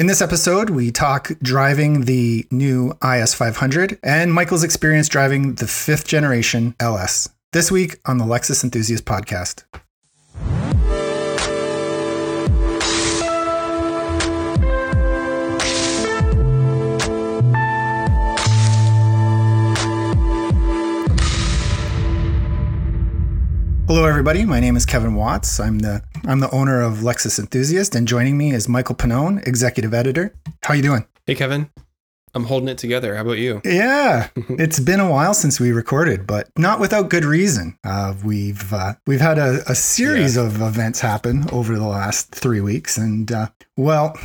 In this episode, we talk driving the new IS 500 and Michael's experience driving the fifth generation LS. This week on the Lexus Enthusiast Podcast. Hello, everybody. My name is Kevin Watts. I'm the I'm the owner of Lexus Enthusiast, and joining me is Michael Panone, executive editor. How you doing? Hey, Kevin. I'm holding it together. How about you? Yeah, it's been a while since we recorded, but not without good reason. Uh, we've uh, we've had a, a series yeah. of events happen over the last three weeks, and uh, well,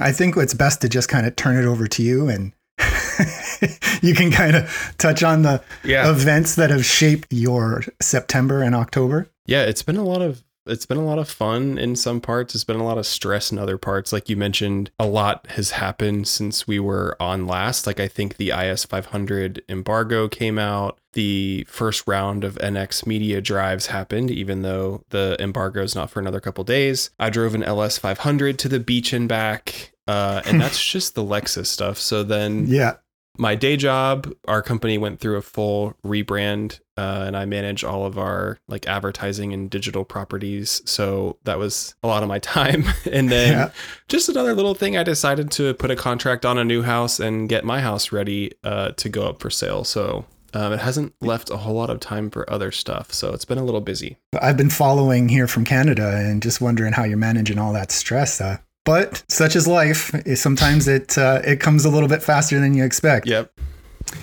I think it's best to just kind of turn it over to you and you can kind of touch on the yeah. events that have shaped your September and October. Yeah, it's been a lot of it's been a lot of fun in some parts. It's been a lot of stress in other parts. Like you mentioned, a lot has happened since we were on last. Like I think the IS 500 embargo came out. The first round of NX media drives happened, even though the embargo is not for another couple days. I drove an LS 500 to the beach and back. Uh, and that's just the Lexus stuff. So then, yeah, my day job, our company went through a full rebrand, uh, and I manage all of our like advertising and digital properties. So that was a lot of my time. and then yeah. just another little thing, I decided to put a contract on a new house and get my house ready uh, to go up for sale. So um, it hasn't left a whole lot of time for other stuff, so it's been a little busy. I've been following here from Canada and just wondering how you're managing all that stress. Uh, but such is life. Sometimes it uh, it comes a little bit faster than you expect. Yep.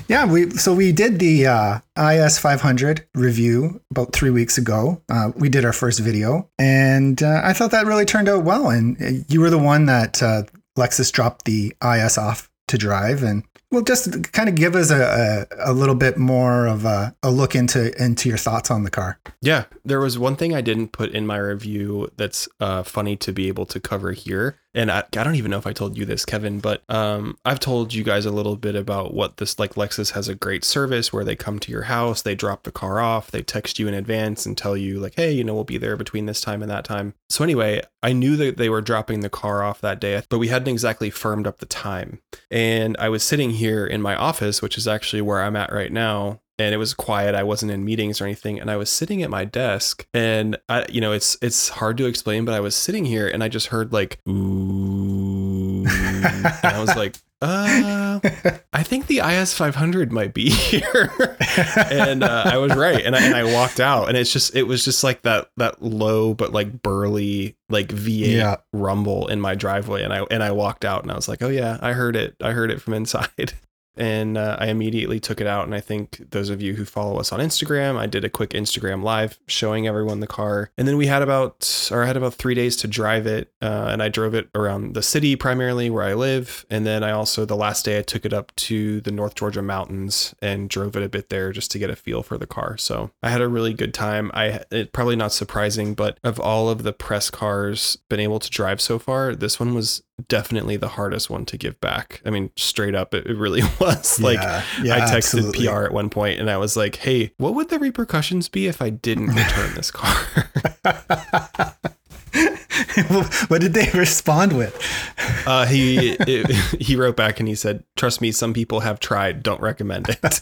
Yeah, we so we did the uh, IS 500 review about three weeks ago. Uh, we did our first video, and uh, I thought that really turned out well. And you were the one that uh, Lexus dropped the IS off to drive, and well, just kind of give us a, a, a, little bit more of a, a look into into your thoughts on the car. Yeah, there was one thing I didn't put in my review that's uh, funny to be able to cover here, and I, I don't even know if I told you this, Kevin, but um, I've told you guys a little bit about what this like. Lexus has a great service where they come to your house, they drop the car off, they text you in advance and tell you like, hey, you know, we'll be there between this time and that time. So anyway, I knew that they were dropping the car off that day, but we hadn't exactly firmed up the time, and I was sitting here in my office, which is actually where I'm at right now, and it was quiet. I wasn't in meetings or anything, and I was sitting at my desk, and I, you know, it's it's hard to explain, but I was sitting here, and I just heard like ooh, and I was like, uh, I think the IS 500 might be here, and uh, I was right, and I, and I walked out, and it's just it was just like that that low but like burly like V8 yeah. rumble in my driveway, and I and I walked out, and I was like, oh yeah, I heard it, I heard it from inside and uh, I immediately took it out. And I think those of you who follow us on Instagram, I did a quick Instagram live showing everyone the car. And then we had about, or I had about three days to drive it. Uh, and I drove it around the city primarily where I live. And then I also, the last day, I took it up to the North Georgia mountains and drove it a bit there just to get a feel for the car. So I had a really good time. I, it probably not surprising, but of all of the press cars been able to drive so far, this one was definitely the hardest one to give back. I mean, straight up, it, it really was. like, yeah, yeah, I texted absolutely. PR at one point and I was like, hey, what would the repercussions be if I didn't return this car? what did they respond with? Uh, he it, he wrote back and he said, "Trust me, some people have tried. Don't recommend it."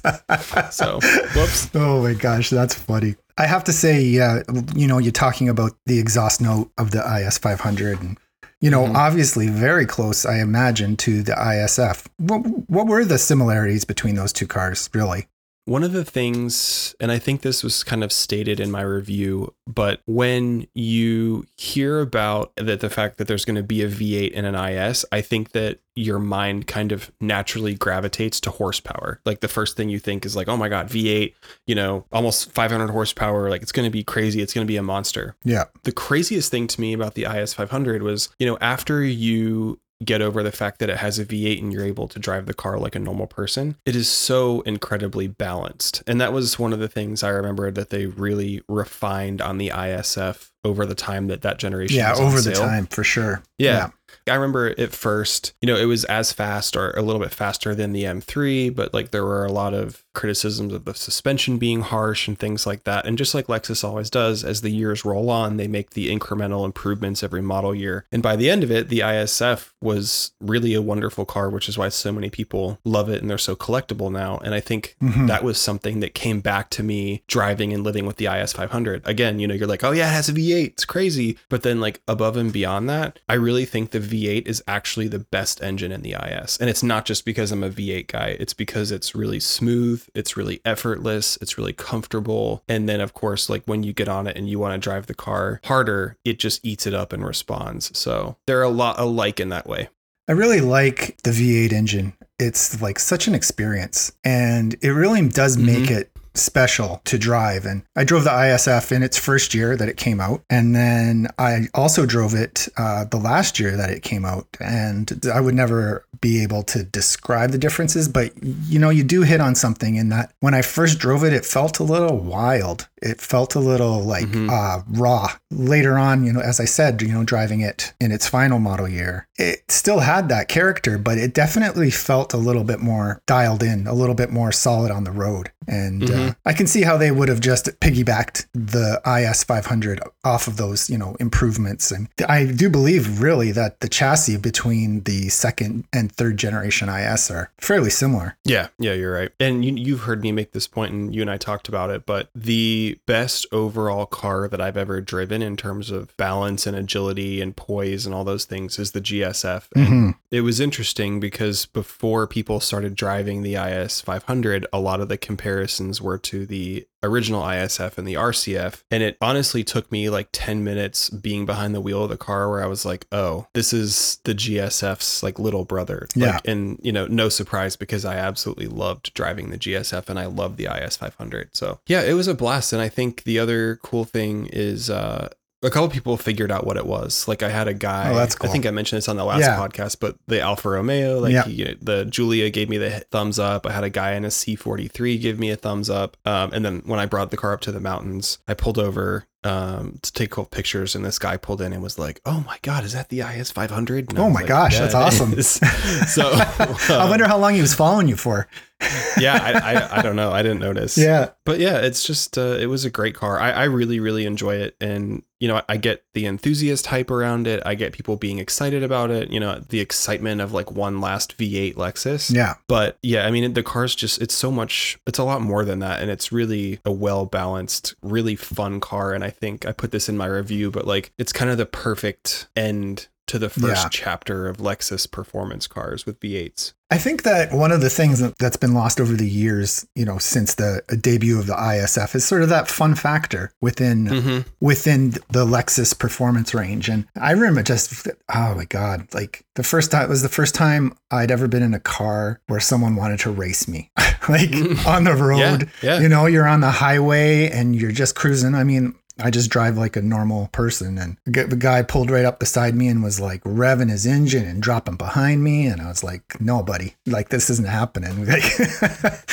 so, whoops. Oh my gosh, that's funny. I have to say, yeah, you know, you're talking about the exhaust note of the IS 500 and you know, mm-hmm. obviously very close, I imagine, to the ISF. What, what were the similarities between those two cars, really? One of the things, and I think this was kind of stated in my review, but when you hear about that the fact that there's going to be a V8 and an IS, I think that your mind kind of naturally gravitates to horsepower. Like the first thing you think is like, oh my God, V8, you know, almost 500 horsepower. Like it's going to be crazy. It's going to be a monster. Yeah. The craziest thing to me about the IS 500 was, you know, after you get over the fact that it has a V8 and you're able to drive the car like a normal person. It is so incredibly balanced. And that was one of the things I remember that they really refined on the ISF over the time that that generation yeah over the time for sure yeah. yeah. I remember at first, you know, it was as fast or a little bit faster than the M3, but like there were a lot of criticisms of the suspension being harsh and things like that. And just like Lexus always does, as the years roll on, they make the incremental improvements every model year. And by the end of it, the ISF was really a wonderful car, which is why so many people love it and they're so collectible now. And I think mm-hmm. that was something that came back to me driving and living with the IS 500. Again, you know, you're like, oh yeah, it has a V8. It's crazy. But then, like, above and beyond that, I really think the V8 is actually the best engine in the IS. And it's not just because I'm a V8 guy, it's because it's really smooth, it's really effortless, it's really comfortable. And then, of course, like when you get on it and you want to drive the car harder, it just eats it up and responds. So they're a lot alike in that way. I really like the V8 engine. It's like such an experience and it really does make mm-hmm. it special to drive. And I drove the ISF in its first year that it came out. And then I also drove it uh, the last year that it came out. And I would never be able to describe the differences, but you know, you do hit on something in that when I first drove it, it felt a little wild. It felt a little like mm-hmm. uh, raw. Later on, you know, as I said, you know, driving it in its final model year, it still had that character, but it definitely felt a little bit more dialed in, a little bit more solid on the road. And mm-hmm. uh, I can see how they would have just piggybacked the IS 500 off of those, you know, improvements. And I do believe really that the chassis between the second and third generation IS are fairly similar. Yeah, yeah, you're right. And you, you've heard me make this point, and you and I talked about it. But the best overall car that I've ever driven in terms of balance and agility and poise and all those things is the GSF. Mm-hmm. It was interesting because before people started driving the IS 500, a lot of the comparisons were to the original ISF and the RCF. And it honestly took me like 10 minutes being behind the wheel of the car where I was like, oh, this is the GSF's like little brother. Yeah. Like, and, you know, no surprise because I absolutely loved driving the GSF and I love the IS 500. So yeah, it was a blast. And I think the other cool thing is, uh, a couple people figured out what it was. Like I had a guy. Oh, that's cool. I think I mentioned this on the last yeah. podcast, but the Alfa Romeo, like he, the Giulia gave me the thumbs up. I had a guy in a C43 give me a thumbs up. Um, and then when I brought the car up to the mountains, I pulled over um, to take cool pictures, and this guy pulled in and was like, "Oh my god, is that the IS 500?" Oh my like, gosh, yeah, that's awesome! so um, I wonder how long he was following you for. yeah, I, I, I don't know. I didn't notice. Yeah, but yeah, it's just uh, it was a great car. I I really really enjoy it, and you know I get the enthusiast hype around it. I get people being excited about it. You know the excitement of like one last V8 Lexus. Yeah, but yeah, I mean the car's just it's so much. It's a lot more than that, and it's really a well balanced, really fun car. And I think I put this in my review, but like it's kind of the perfect end to the first yeah. chapter of Lexus performance cars with V8s. I think that one of the things that's been lost over the years, you know, since the debut of the ISF is sort of that fun factor within mm-hmm. within the Lexus performance range. And I remember just oh my god, like the first time it was the first time I'd ever been in a car where someone wanted to race me. like on the road, yeah, yeah. you know, you're on the highway and you're just cruising. I mean, I just drive like a normal person. And the guy pulled right up beside me and was like revving his engine and dropping behind me. And I was like, no, buddy, like this isn't happening. Like,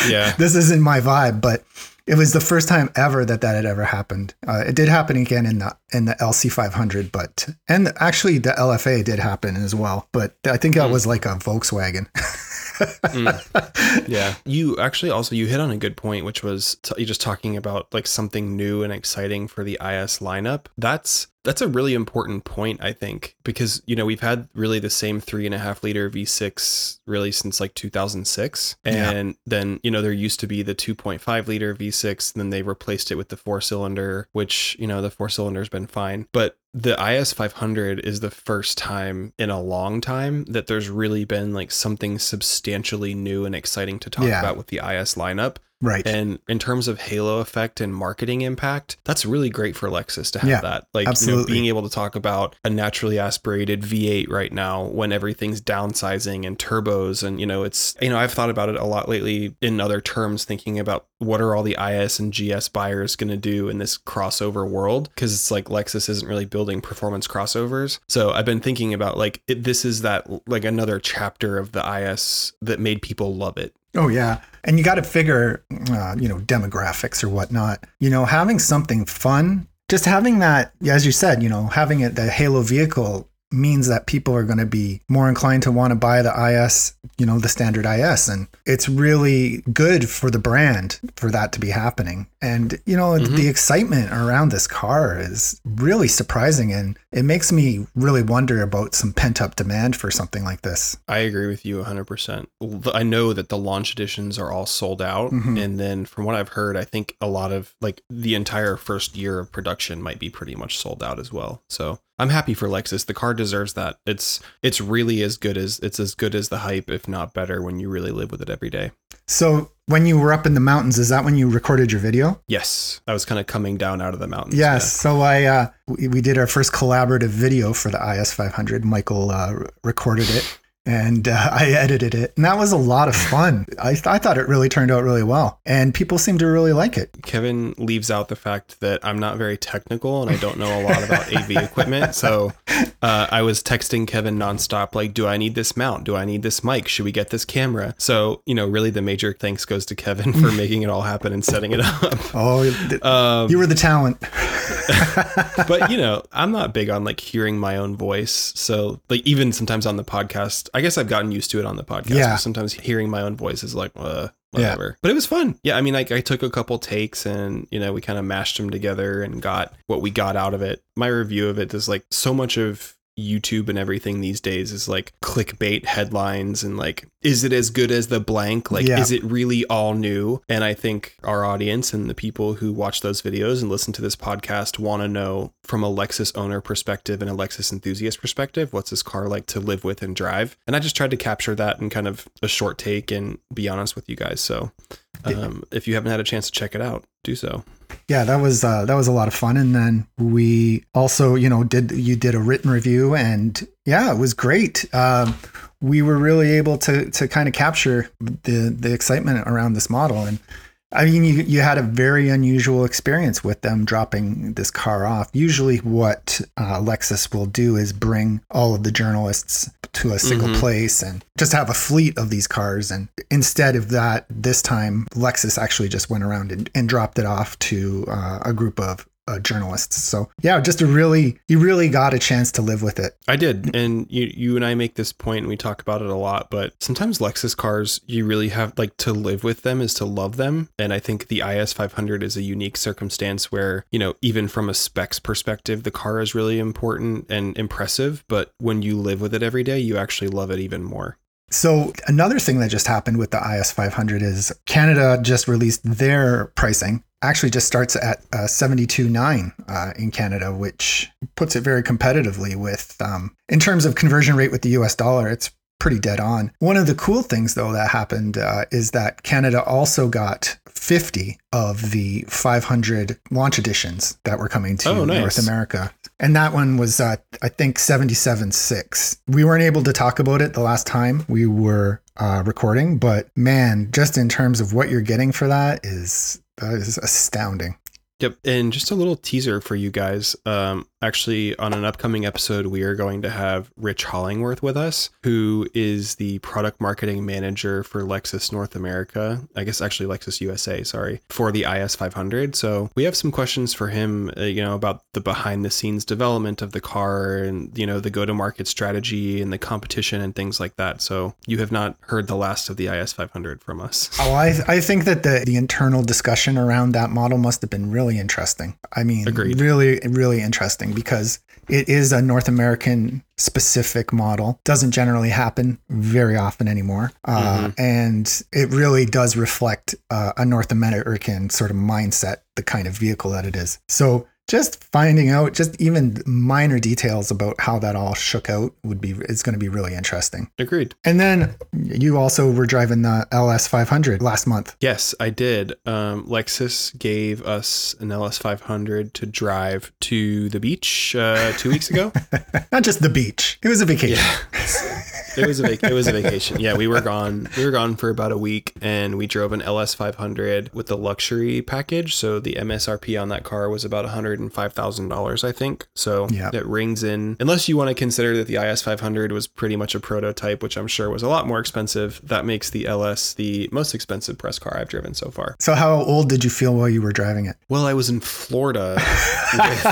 yeah, this isn't my vibe. But it was the first time ever that that had ever happened. Uh, it did happen again in the in the LC 500, but and actually the LFA did happen as well. But I think that mm. was like a Volkswagen. mm. Yeah, you actually also you hit on a good point, which was t- just talking about like something new and exciting for the IS lineup. That's that's a really important point, I think, because you know we've had really the same three and a half liter V6 really since like 2006, and yeah. then you know there used to be the 2.5 liter V6, and then they replaced it with the four cylinder, which you know the four cylinder's been fine, but the IS 500 is the first time in a long time that there's really been like something substantially new and exciting to talk yeah. about with the IS lineup. Right. And in terms of halo effect and marketing impact, that's really great for Lexus to have yeah, that. Like you know, being able to talk about a naturally aspirated V8 right now when everything's downsizing and turbos and you know, it's you know, I've thought about it a lot lately in other terms thinking about what are all the IS and GS buyers going to do in this crossover world because it's like Lexus isn't really building performance crossovers. So I've been thinking about like it, this is that like another chapter of the IS that made people love it Oh yeah, and you got to figure, uh, you know, demographics or whatnot. You know, having something fun, just having that, as you said, you know, having it the Halo vehicle means that people are going to be more inclined to want to buy the IS, you know, the standard IS. And it's really good for the brand for that to be happening. And, you know, mm-hmm. the excitement around this car is really surprising. And it makes me really wonder about some pent up demand for something like this. I agree with you 100%. I know that the launch editions are all sold out. Mm-hmm. And then from what I've heard, I think a lot of like the entire first year of production might be pretty much sold out as well. So I'm happy for Lexus. The car deserves that. It's it's really as good as it's as good as the hype, if not better, when you really live with it every day. So when you were up in the mountains, is that when you recorded your video? Yes, I was kind of coming down out of the mountains. Yes. Yeah. So I uh, we, we, did our first collaborative video for the IS 500. Michael uh, recorded it and uh, I edited it, and that was a lot of fun. I, th- I thought it really turned out really well, and people seem to really like it. Kevin leaves out the fact that I'm not very technical and I don't know a lot about AV equipment. So uh, I was texting Kevin nonstop, like, "Do I need this mount? Do I need this mic? Should we get this camera?" So you know, really, the major thanks goes to Kevin for making it all happen and setting it up. Oh, um, you were the talent. but you know, I'm not big on like hearing my own voice. So like even sometimes on the podcast, I guess I've gotten used to it on the podcast. Yeah. Sometimes hearing my own voice is like, uh, whatever. Yeah. But it was fun. Yeah, I mean, like I took a couple takes and you know we kind of mashed them together and got what we got out of it. My review of it is like so much of YouTube and everything these days is like clickbait headlines and like, is it as good as the blank? Like, yeah. is it really all new? And I think our audience and the people who watch those videos and listen to this podcast want to know from a Lexus owner perspective and a Lexus enthusiast perspective, what's this car like to live with and drive? And I just tried to capture that in kind of a short take and be honest with you guys. So um, if you haven't had a chance to check it out, do so yeah, that was uh, that was a lot of fun. And then we also, you know, did you did a written review, and yeah, it was great. Um, we were really able to to kind of capture the the excitement around this model, and I mean, you, you had a very unusual experience with them dropping this car off. Usually, what uh, Lexus will do is bring all of the journalists to a single mm-hmm. place and just have a fleet of these cars. And instead of that, this time, Lexus actually just went around and, and dropped it off to uh, a group of uh, journalists. So yeah, just a really you really got a chance to live with it. I did, and you you and I make this point, and we talk about it a lot. But sometimes Lexus cars, you really have like to live with them is to love them, and I think the IS 500 is a unique circumstance where you know even from a specs perspective, the car is really important and impressive. But when you live with it every day, you actually love it even more. So another thing that just happened with the IS 500 is Canada just released their pricing actually just starts at uh, 72.9 uh, in Canada, which puts it very competitively with, um, in terms of conversion rate with the US dollar, it's pretty dead on. One of the cool things, though, that happened uh, is that Canada also got 50 of the 500 launch editions that were coming to oh, nice. North America. And that one was, uh, I think, 77.6. We weren't able to talk about it the last time we were uh, recording, but man, just in terms of what you're getting for that is that is astounding. Yep. And just a little teaser for you guys. Um, actually, on an upcoming episode, we are going to have Rich Hollingworth with us, who is the product marketing manager for Lexus North America. I guess actually Lexus USA, sorry, for the IS 500. So we have some questions for him, uh, you know, about the behind the scenes development of the car and, you know, the go to market strategy and the competition and things like that. So you have not heard the last of the IS 500 from us. Oh, I, I think that the, the internal discussion around that model must have been really really interesting. I mean, Agreed. really, really interesting because it is a North American specific model. Doesn't generally happen very often anymore. Uh, mm-hmm. And it really does reflect uh, a North American sort of mindset, the kind of vehicle that it is. So just finding out just even minor details about how that all shook out would be it's going to be really interesting. Agreed. And then you also were driving the ls 500 last month. Yes i did. Um, lexus gave us an ls 500 to drive to the beach uh, two weeks ago. Not just the beach. It was a vacation. Yeah. it was a vac- it was a vacation. Yeah, we were gone. We were gone for about a week, and we drove an LS 500 with the luxury package. So the MSRP on that car was about one hundred and five thousand dollars, I think. So yeah. it rings in. Unless you want to consider that the IS 500 was pretty much a prototype, which I'm sure was a lot more expensive. That makes the LS the most expensive press car I've driven so far. So how old did you feel while you were driving it? Well, I was in Florida. with,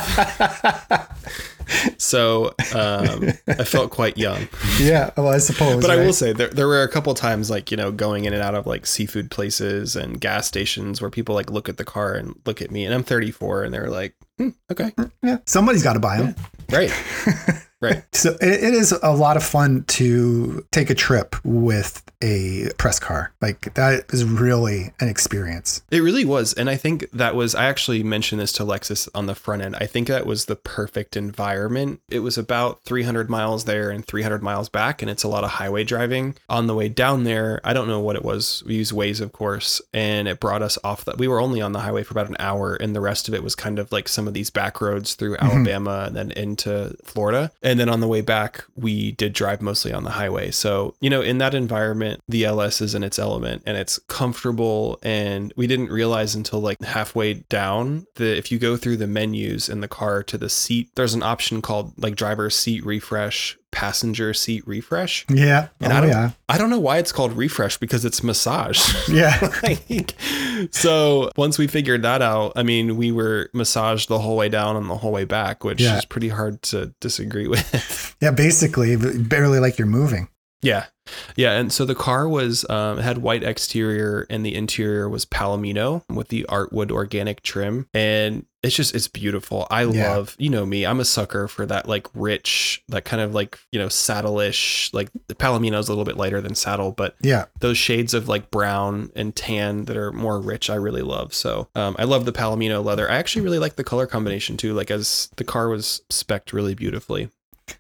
so um, I felt quite young. Yeah, well, I suppose. But right? I will say there, there were a couple times like you know going in and out of like seafood places and gas stations where people like look at the car and look at me, and I'm 34, and they're like, hmm, okay, yeah, somebody's got to buy them. right. Right. So it, it is a lot of fun to take a trip with a press car. Like that is really an experience. It really was. And I think that was, I actually mentioned this to Lexus on the front end. I think that was the perfect environment. It was about 300 miles there and 300 miles back. And it's a lot of highway driving. On the way down there, I don't know what it was. We used Waze, of course, and it brought us off that. We were only on the highway for about an hour. And the rest of it was kind of like some of these back roads through mm-hmm. Alabama and then into Florida. And then on the way back, we did drive mostly on the highway. So, you know, in that environment, the LS is in its element and it's comfortable. And we didn't realize until like halfway down that if you go through the menus in the car to the seat, there's an option called like driver seat refresh passenger seat refresh. Yeah. And oh, I don't yeah. I don't know why it's called refresh because it's massage. Yeah. like, so once we figured that out, I mean, we were massaged the whole way down and the whole way back, which yeah. is pretty hard to disagree with. yeah, basically barely like you're moving. Yeah. Yeah, and so the car was um, had white exterior and the interior was palomino with the artwood organic trim, and it's just it's beautiful. I yeah. love you know me. I'm a sucker for that like rich, that kind of like you know saddle-ish. Like the palomino is a little bit lighter than saddle, but yeah, those shades of like brown and tan that are more rich, I really love. So um, I love the palomino leather. I actually really like the color combination too. Like as the car was specced really beautifully.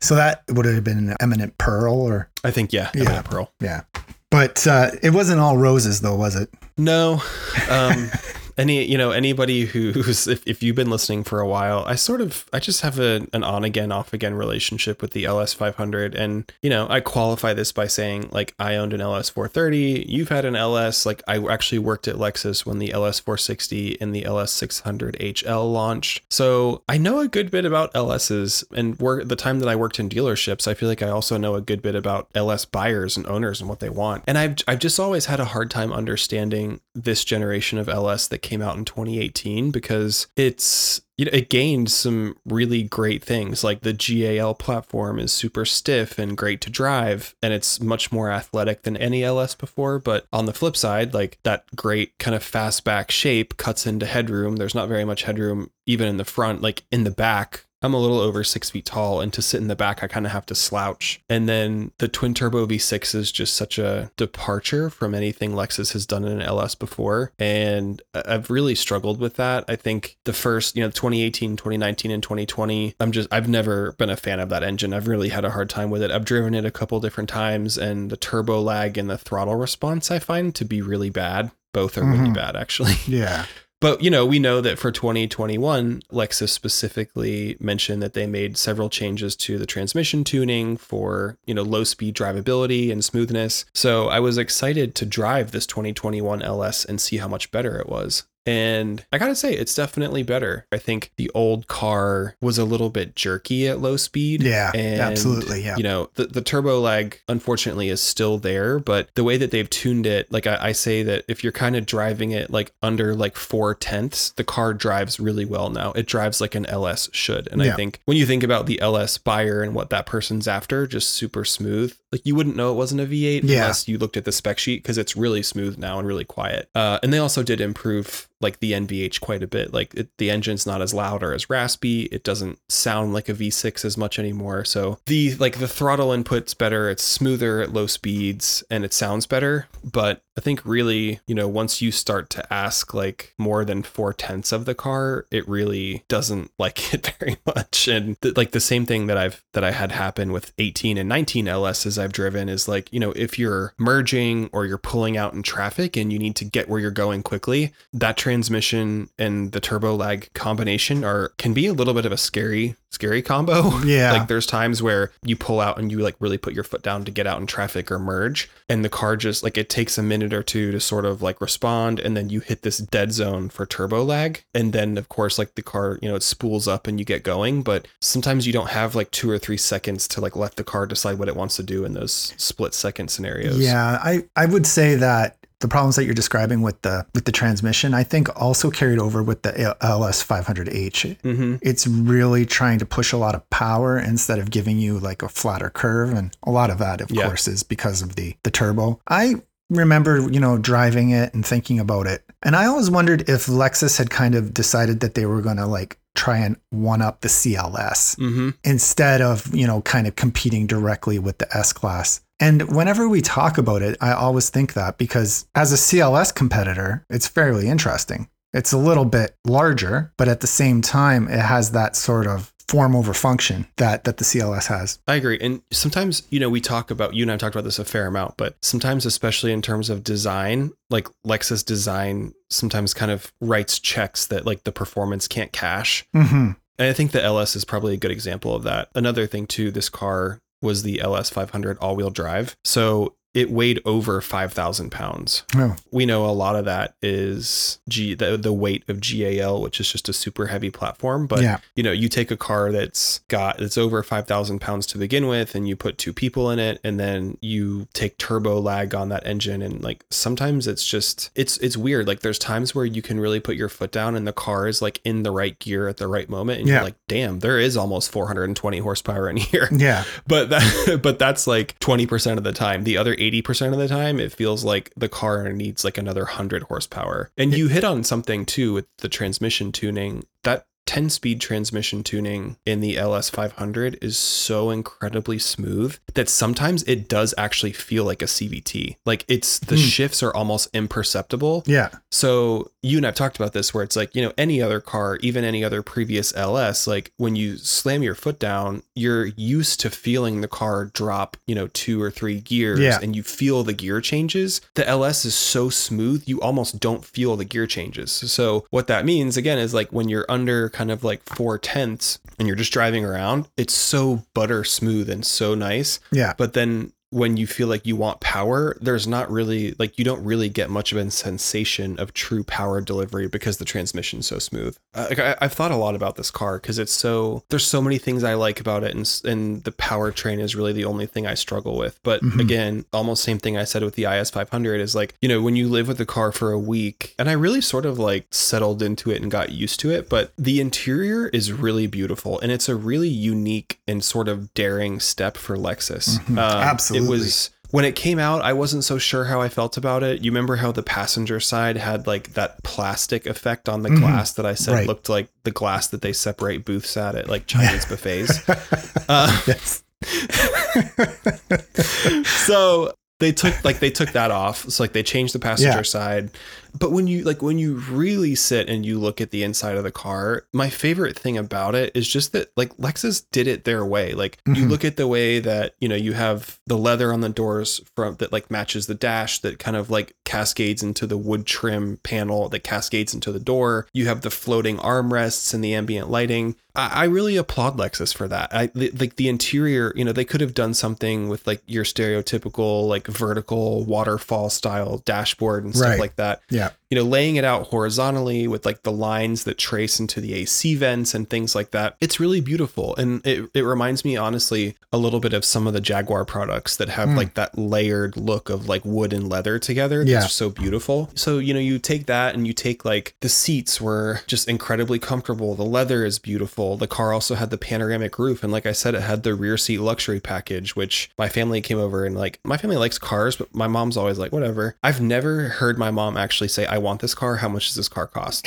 So that would have been an eminent pearl, or I think yeah, yeah, eminent pearl. Yeah, but uh, it wasn't all roses, though, was it? No. Um, any you know anybody who's if, if you've been listening for a while i sort of i just have a, an on again off again relationship with the ls 500 and you know i qualify this by saying like i owned an ls 430 you've had an ls like i actually worked at lexus when the ls 460 and the ls 600 hl launched. So i know a good bit about ls's and work the time that i worked in dealerships i feel like i also know a good bit about ls buyers and owners and what they want. And i've, I've just always had a hard time understanding this generation of ls that came out in 2018 because it's you know it gained some really great things. Like the GAL platform is super stiff and great to drive and it's much more athletic than any LS before. But on the flip side like that great kind of fastback shape cuts into headroom. There's not very much headroom even in the front like in the back I'm a little over six feet tall, and to sit in the back, I kind of have to slouch. And then the twin turbo V6 is just such a departure from anything Lexus has done in an LS before. And I've really struggled with that. I think the first, you know, 2018, 2019, and 2020, I'm just, I've never been a fan of that engine. I've really had a hard time with it. I've driven it a couple different times, and the turbo lag and the throttle response I find to be really bad. Both are mm-hmm. really bad, actually. Yeah. But you know, we know that for 2021, Lexus specifically mentioned that they made several changes to the transmission tuning for, you know, low speed drivability and smoothness. So I was excited to drive this 2021 LS and see how much better it was. And I gotta say, it's definitely better. I think the old car was a little bit jerky at low speed. Yeah, and, absolutely. Yeah. You know, the, the turbo lag, unfortunately, is still there, but the way that they've tuned it, like I, I say that if you're kind of driving it like under like four tenths, the car drives really well now. It drives like an LS should. And yeah. I think when you think about the LS buyer and what that person's after, just super smooth, like you wouldn't know it wasn't a V8 yeah. unless you looked at the spec sheet because it's really smooth now and really quiet. Uh, and they also did improve like the NVH quite a bit. Like it, the engine's not as loud or as raspy. It doesn't sound like a V6 as much anymore. So the like the throttle input's better. It's smoother at low speeds and it sounds better. But I think really, you know, once you start to ask like more than four tenths of the car, it really doesn't like it very much. And th- like the same thing that I've that I had happen with 18 and 19 LSs I've driven is like, you know, if you're merging or you're pulling out in traffic and you need to get where you're going quickly, that transmission and the turbo lag combination are can be a little bit of a scary scary combo. Yeah. like there's times where you pull out and you like really put your foot down to get out in traffic or merge and the car just like it takes a minute or two to sort of like respond and then you hit this dead zone for turbo lag and then of course like the car, you know, it spools up and you get going, but sometimes you don't have like 2 or 3 seconds to like let the car decide what it wants to do in those split second scenarios. Yeah, I I would say that the problems that you're describing with the with the transmission, I think also carried over with the LS 500H. Mm-hmm. It's really trying to push a lot of power instead of giving you like a flatter curve, and a lot of that, of Yeah. course, is because of the the turbo. I remember, you know, driving it and thinking about it, and I always wondered if Lexus had kind of decided that they were going to like try and one up the CLS Mm-hmm. instead of, you know, kind of competing directly with the S class. And whenever we talk about it, I always think that because as a CLS competitor, it's fairly interesting. It's a little bit larger, but at the same time, it has that sort of form over function that that the CLS has. I agree. And sometimes, you know, we talk about, you and I have talked about this a fair amount, but sometimes, especially in terms of design, like Lexus design sometimes kind of writes checks that like the performance can't cash. hmm And I think the LS is probably a good example of that. Another thing, too, this car was the LS 500 all wheel drive. So it weighed over 5,000 pounds. Oh, We know a lot of that is G the, the weight of GAL, which is just a super heavy platform. But yeah. you know, you take a car that's got it's over five thousand pounds to begin with, and you put two people in it, and then you take turbo lag on that engine, and like sometimes it's just it's it's weird. Like there's times where you can really put your foot down, and the car is like in the right gear at the right moment, and Yeah. you're like, damn, there is almost 420 horsepower in here. Yeah. But that but that's like 20% of the time. The other 80% of the time it feels like the car needs like another 100 horsepower. And you hit on something too with the transmission tuning. That 10 speed transmission tuning in the LS 500 is so incredibly smooth that sometimes it does actually feel like a CVT. Like it's the Hmm. shifts are almost imperceptible. Yeah. So you and I've talked about this where it's like, you know, any other car, even any other previous LS, like when you slam your foot down, you're used to feeling the car drop, you know, two or three gears Yeah. and you feel the gear changes. The LS is so smooth, you almost don't feel the gear changes. So what that means again is like when you're under kind of like four tenths and you're just driving around, it's so butter smooth and so nice Yeah. but then when you feel like you want power there's not really like you don't really get much of a sensation of true power delivery because the transmission's so smooth uh, like I, i've thought a lot about this car because it's so there's so many things i like about it and, and the powertrain is really the only thing i struggle with but Mhm. again almost same thing i said with the is 500 is like you know when you live with the car for a week and i really sort of like settled into it and got used to it but the interior is really beautiful and it's a really unique and sort of daring step for lexus Mhm. Um, Absolutely. It was when it came out i wasn't so sure how i felt about it you remember how the passenger side had like that plastic effect on the Mhm. glass that i said Right. looked like the glass that they separate booths at at like chinese buffets uh, yes. so they took like they took that off it's like they changed the passenger Yeah. side but when you like when you really sit and you look at the inside of the car my favorite thing about it is just that like lexus did it their way like you Mhm. look at the way that you know you have the leather on the doors from that like matches the dash that kind of like cascades into the wood trim panel that cascades into the door you have the floating armrests and the ambient lighting I, I really applaud Lexus for that. I the, like the interior. You know, they could have done something with like your stereotypical like vertical waterfall style dashboard and stuff Right. like that. Yeah. Yeah. You know, laying it out horizontally with like the lines that trace into the AC vents and things like that. It's really beautiful, and it it reminds me honestly a little bit of some of the Jaguar products that have Mm. like that layered look of like wood and leather together. Yeah. That's so beautiful. So you know, you take that and you take like the seats were just incredibly comfortable. The leather is beautiful. The car also had the panoramic roof, and like I said, it had the rear seat luxury package, which my family came over and like my family likes cars, but my mom's always like, whatever. I've never heard my mom actually say, "I want this car. How much does this car cost?"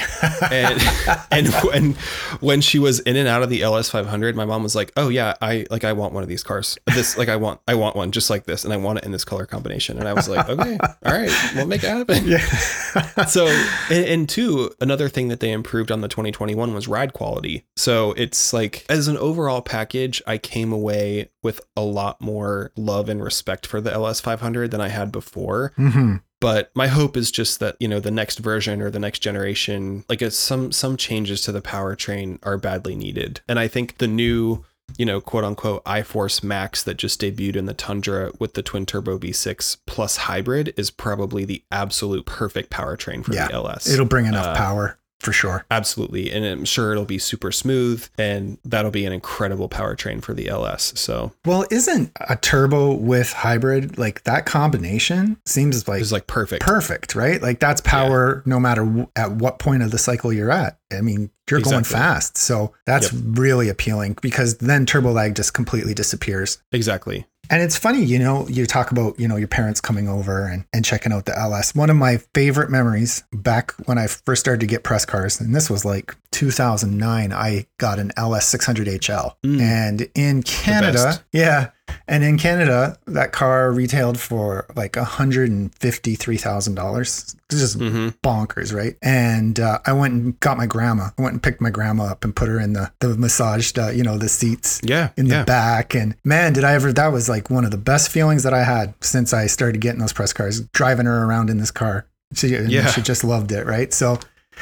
and and when when she was in and out of the LS 500, my mom was like, "Oh yeah, I like I want one of these cars. This like I want I want one just like this, and I want it in this color combination." And I was like, "Okay, all right, we'll make it happen." Yeah. so and, and two another thing that they improved on the 2021 was ride quality so it's like as an overall package i came away with a lot more love and respect for the ls 500 than i had before hmm but my hope is just that you know the next version or the next generation like it's some some changes to the powertrain are badly needed and i think the new you know quote unquote iforce max that just debuted in the tundra with the twin turbo v6 plus hybrid is probably the absolute perfect powertrain for Yeah, the ls It'll bring enough Uh, power. For sure. Absolutely. And I'm sure it'll be super smooth and that'll be an incredible powertrain for the LS. So, well, isn't a turbo with hybrid like that combination seems like it's like perfect. Perfect, right? Like that's power yeah. no matter w- at what point of the cycle you're at. I mean, you're exactly. going fast. So that's yep. really appealing because then turbo lag just completely disappears. Exactly. And it's funny, you know, you talk about, you know, your parents coming over and, and checking out the LS. One of my favorite memories back when I first started to get press cars, and this was like 2009, I got an LS 600 HL. Mm. And in Canada, yeah, and in Canada, that car retailed for like $153,000. Just mm-hmm. bonkers, right? And uh, I went and got my grandma. I went and picked my grandma up and put her in the, the massaged, uh, you know, the seats yeah, in yeah. the back. And man, did I ever, that was like one of the best feelings that I had since I started getting those press cars, driving her around in this car. She, yeah. she just loved it, right? So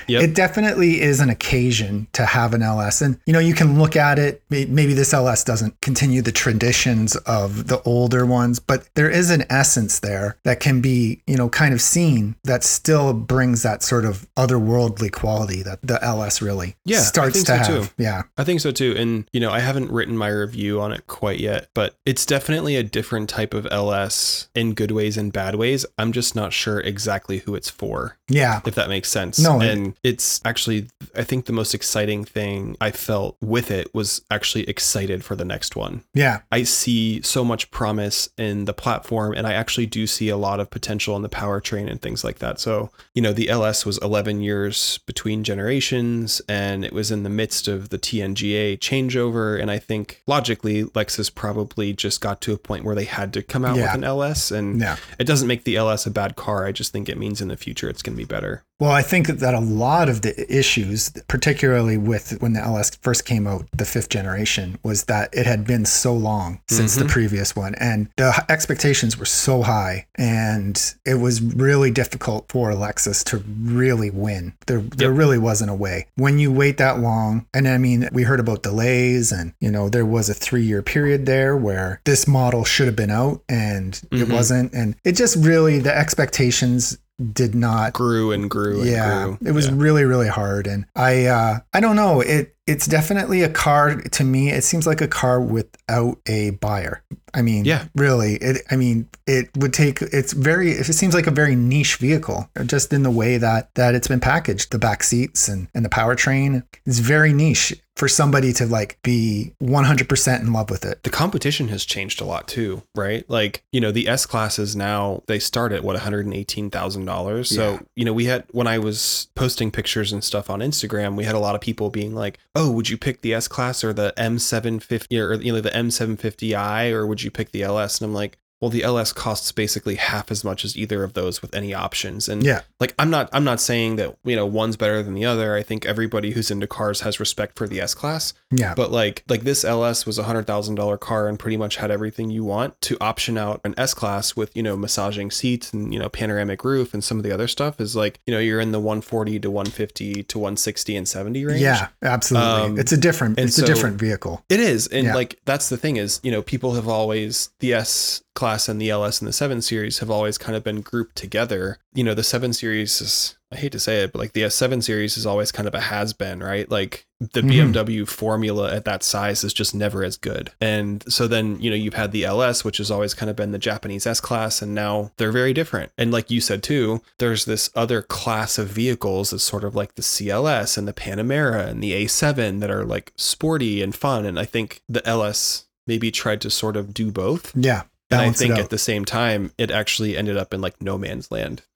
Yep. It definitely is an occasion to have an LS. And, you know, you can look at it. Maybe this LS doesn't continue the traditions of the older ones, but there is an essence there that can be, you know, kind of seen that still brings that sort of otherworldly quality that the LS really yeah, starts to so have. Too. Yeah. I think so too. And, you know, I haven't written my review on it quite yet, but it's definitely a different type of LS in good ways and bad ways. I'm just not sure exactly who it's for. Yeah. If that makes sense. No. And it's actually, I think the most exciting thing I felt with it was actually excited for the next one. Yeah. I see so much promise in the platform, and I actually do see a lot of potential in the powertrain and things like that. So, you know, the LS was 11 years between generations, and it was in the midst of the TNGA changeover. And I think logically, Lexus probably just got to a point where they had to come out yeah. with an LS. And yeah. it doesn't make the LS a bad car. I just think it means in the future it's going to be better. Well, I think that a lot of the issues, particularly with when the LS first came out, the fifth generation, was that it had been so long since mm-hmm. the previous one. And the expectations were so high. And it was really difficult for Lexus to really win. There, yep. there really wasn't a way. When you wait that long, and I mean, we heard about delays, and, you know, there was a three year period there where this model should have been out and mm-hmm. it wasn't. And it just really, the expectations did not grew and grew and yeah grew. it was yeah. really really hard and i uh i don't know it it's definitely a car to me it seems like a car without a buyer i mean yeah really it i mean it would take it's very it seems like a very niche vehicle just in the way that that it's been packaged the back seats and and the powertrain is very niche for somebody to like be 100% in love with it. The competition has changed a lot too, right? Like, you know, the S classes now they start at what $118,000. So, you know, we had when I was posting pictures and stuff on Instagram, we had a lot of people being like, "Oh, would you pick the S class or the M750 or you know, the M750i or would you pick the LS?" And I'm like, well the ls costs basically half as much as either of those with any options. And yeah. like i'm not i'm not saying that you know one's better than the other. I think everybody who's into cars has respect for the s class. Yeah. But like like this ls was a hundred thousand dollar car and pretty much had everything you want to option out an s class with you know massaging seats and you know panoramic roof and some of the other stuff is like you know you're in the 140 to 150 to 160 and 70 range. Yeah absolutely. Um, it's a different it's so a different vehicle. It is. And yeah. like that's the thing is you know people have always the s class and the LS and the 7 series have always kind of been grouped together. You know, the 7 series is, I hate to say it, but like the S7 series is always kind of a has been, right? Like the mm-hmm. BMW formula at that size is just never as good. And so then, you know, you've had the LS, which has always kind of been the Japanese S class, and now they're very different. And like you said too, there's this other class of vehicles that's sort of like the CLS and the Panamera and the A7 that are like sporty and fun. And I think the LS maybe tried to sort of do both. Yeah and I think at the same time, it actually ended up in like no man's land.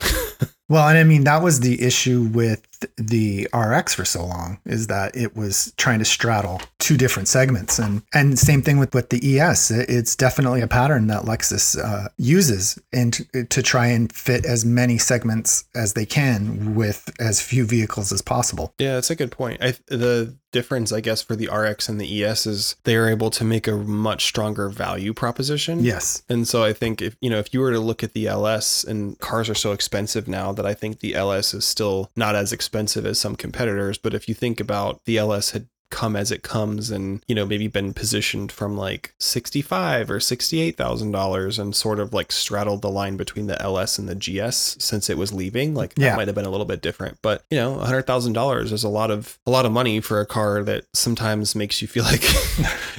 well, and I mean, that was the issue with the RX for so long is that it was trying to straddle two different segments, and and same thing with with the ES. It's definitely a pattern that Lexus uh, uses and to, to try and fit as many segments as they can with as few vehicles as possible. Yeah, that's a good point. I, the difference, I guess, for the RX and the ES is they are able to make a much stronger value proposition. Yes. And so I think if you know if you were to look at the LS and cars are so expensive now that I think the LS is still not as expensive as some competitors. But if you think about the LS had come as it comes and, you know, maybe been positioned from like 65 or $68,000 and sort of like straddled the line between the LS and the GS since it was leaving, like that might have been a little bit different. But, you know, $100,000 is a lot of a lot of money for a car that sometimes makes you feel like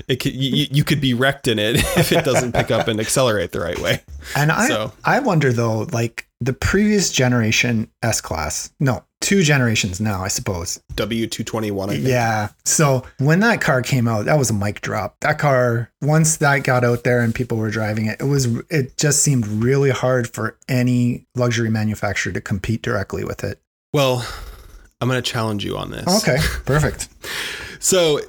it could, you, you could be wrecked in it if it doesn't pick up and accelerate the right way. And I So- I wonder though, like the previous generation S class, no, two generations now, I suppose. W221, I think. Yeah. So when that car came out, that was a mic drop. That car, once that got out there and people were driving it, it was it just seemed really hard for any luxury manufacturer to compete directly with it. Well, I'm going to challenge you on this. Oh, okay, perfect. So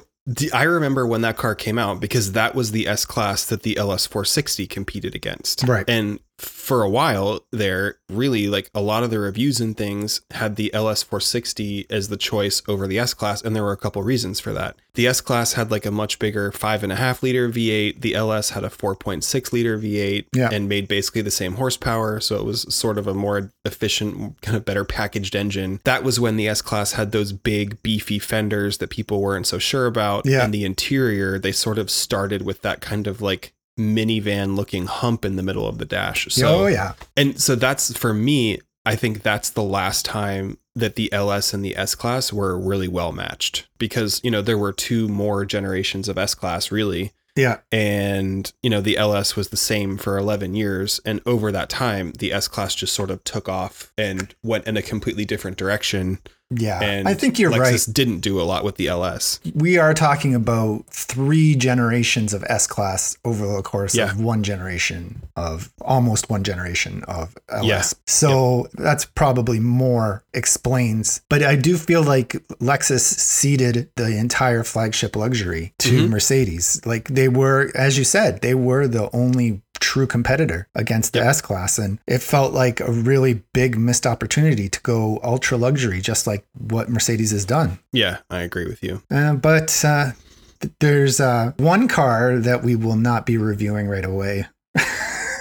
I remember when that car came out because that was the S class that the LS460 competed against. Right. And for a while there, really like a lot of the reviews and things had the LS460 as the choice over the S class. And there were a couple reasons for that. The S class had like a much bigger five and a half liter V8. The LS had a 4.6 liter V8 Yeah. and made basically the same horsepower. So it was sort of a more efficient, kind of better packaged engine. That was when the S class had those big, beefy fenders that people weren't so sure about. Yeah. And the interior, they sort of started with that kind of like minivan looking hump in the middle of the dash. So oh yeah. and so that's for me, I think that's the last time that the LS and the S class were really well matched because, you know, there were two more generations of S class really. Yeah. And, you know, the LS was the same for 11 years. And over that time, the S class just sort of took off and went in a completely different direction. Yeah. And I think you're Lexus right. didn't do a lot with the LS. We are talking about three generations of S class over the course Yeah. of one generation of almost one generation of LS. Yeah. So that's probably more explains. But I do feel like Lexus ceded the entire flagship luxury to Mhm. Mercedes. Like they were, as you said, they were the only true competitor against the Yep. S class. And it felt like a really big missed opportunity to go ultra luxury, just like what Mercedes has done. Yeah, I agree with you. Uh, but uh, th- there's uh, one car that we will not be reviewing right away.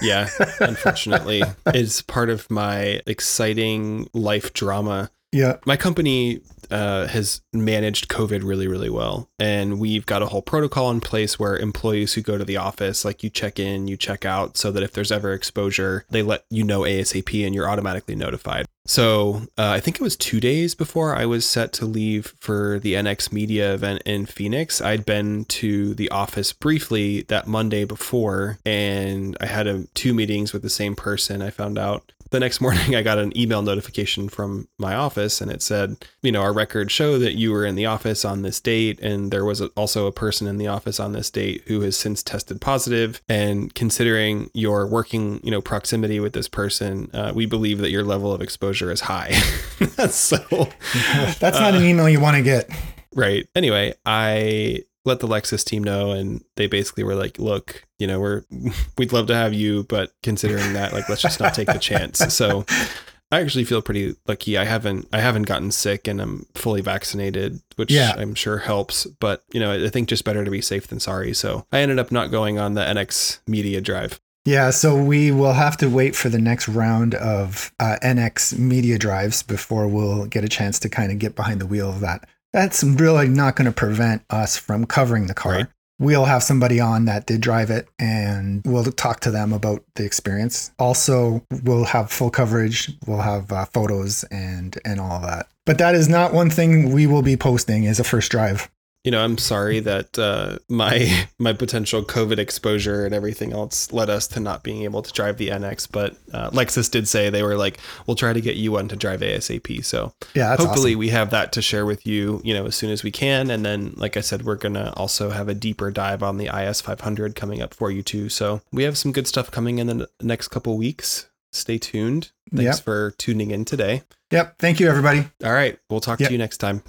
Yeah, unfortunately, it's part of my exciting life drama Yeah. my company uh, has managed COVID really, really well. And we've got a whole protocol in place where employees who go to the office, like you check in, you check out, so that if there's ever exposure, they let you know ASAP and you're automatically notified. So uh, I think it was two days before I was set to leave for the NX Media event in Phoenix. I'd been to the office briefly that Monday before, and I had a, two meetings with the same person. I found out the next morning I got an email notification from my office and it said, you know, our records show that you were in the office on this date and there was also a person in the office on this date who has since tested positive and considering your working, you know, proximity with this person, uh, we believe that your level of exposure is high. so That's not an email you want to get. Right. Anyway, I let the Lexus team know and they basically were like, look, you know, we're we'd love to have you, but considering that, like let's just not take the chance. So I actually feel pretty lucky. I haven't I haven't gotten sick and I'm fully vaccinated, which Yeah. I'm sure helps. But you know, I think just better to be safe than sorry. So I ended up not going on the NX media drive. Yeah, so we will have to wait for the next round of uh, NX media drives before we'll get a chance to kind of get behind the wheel of that. That's really not going to prevent us from covering the car. Right. We'll have somebody on that did drive it and we'll talk to them about the experience. Also, we'll have full coverage, we'll have uh, photos and and all that. But that is not one thing we will be posting as a first drive. You know, I'm sorry that uh, my my potential COVID exposure and everything else led us to not being able to drive the NX. But uh, Lexus did say they were like, "We'll try to get you one to drive ASAP." So Yeah, that's hopefully awesome. we have that to share with you, you know, as soon as we can. And then, like I said, we're gonna also have a deeper dive on the IS 500 coming up for you too. So we have some good stuff coming in the n- next couple weeks. Stay tuned. Thanks Yep. for tuning in today. Yep. Thank you, everybody. All right, we'll talk Yep. to you next time.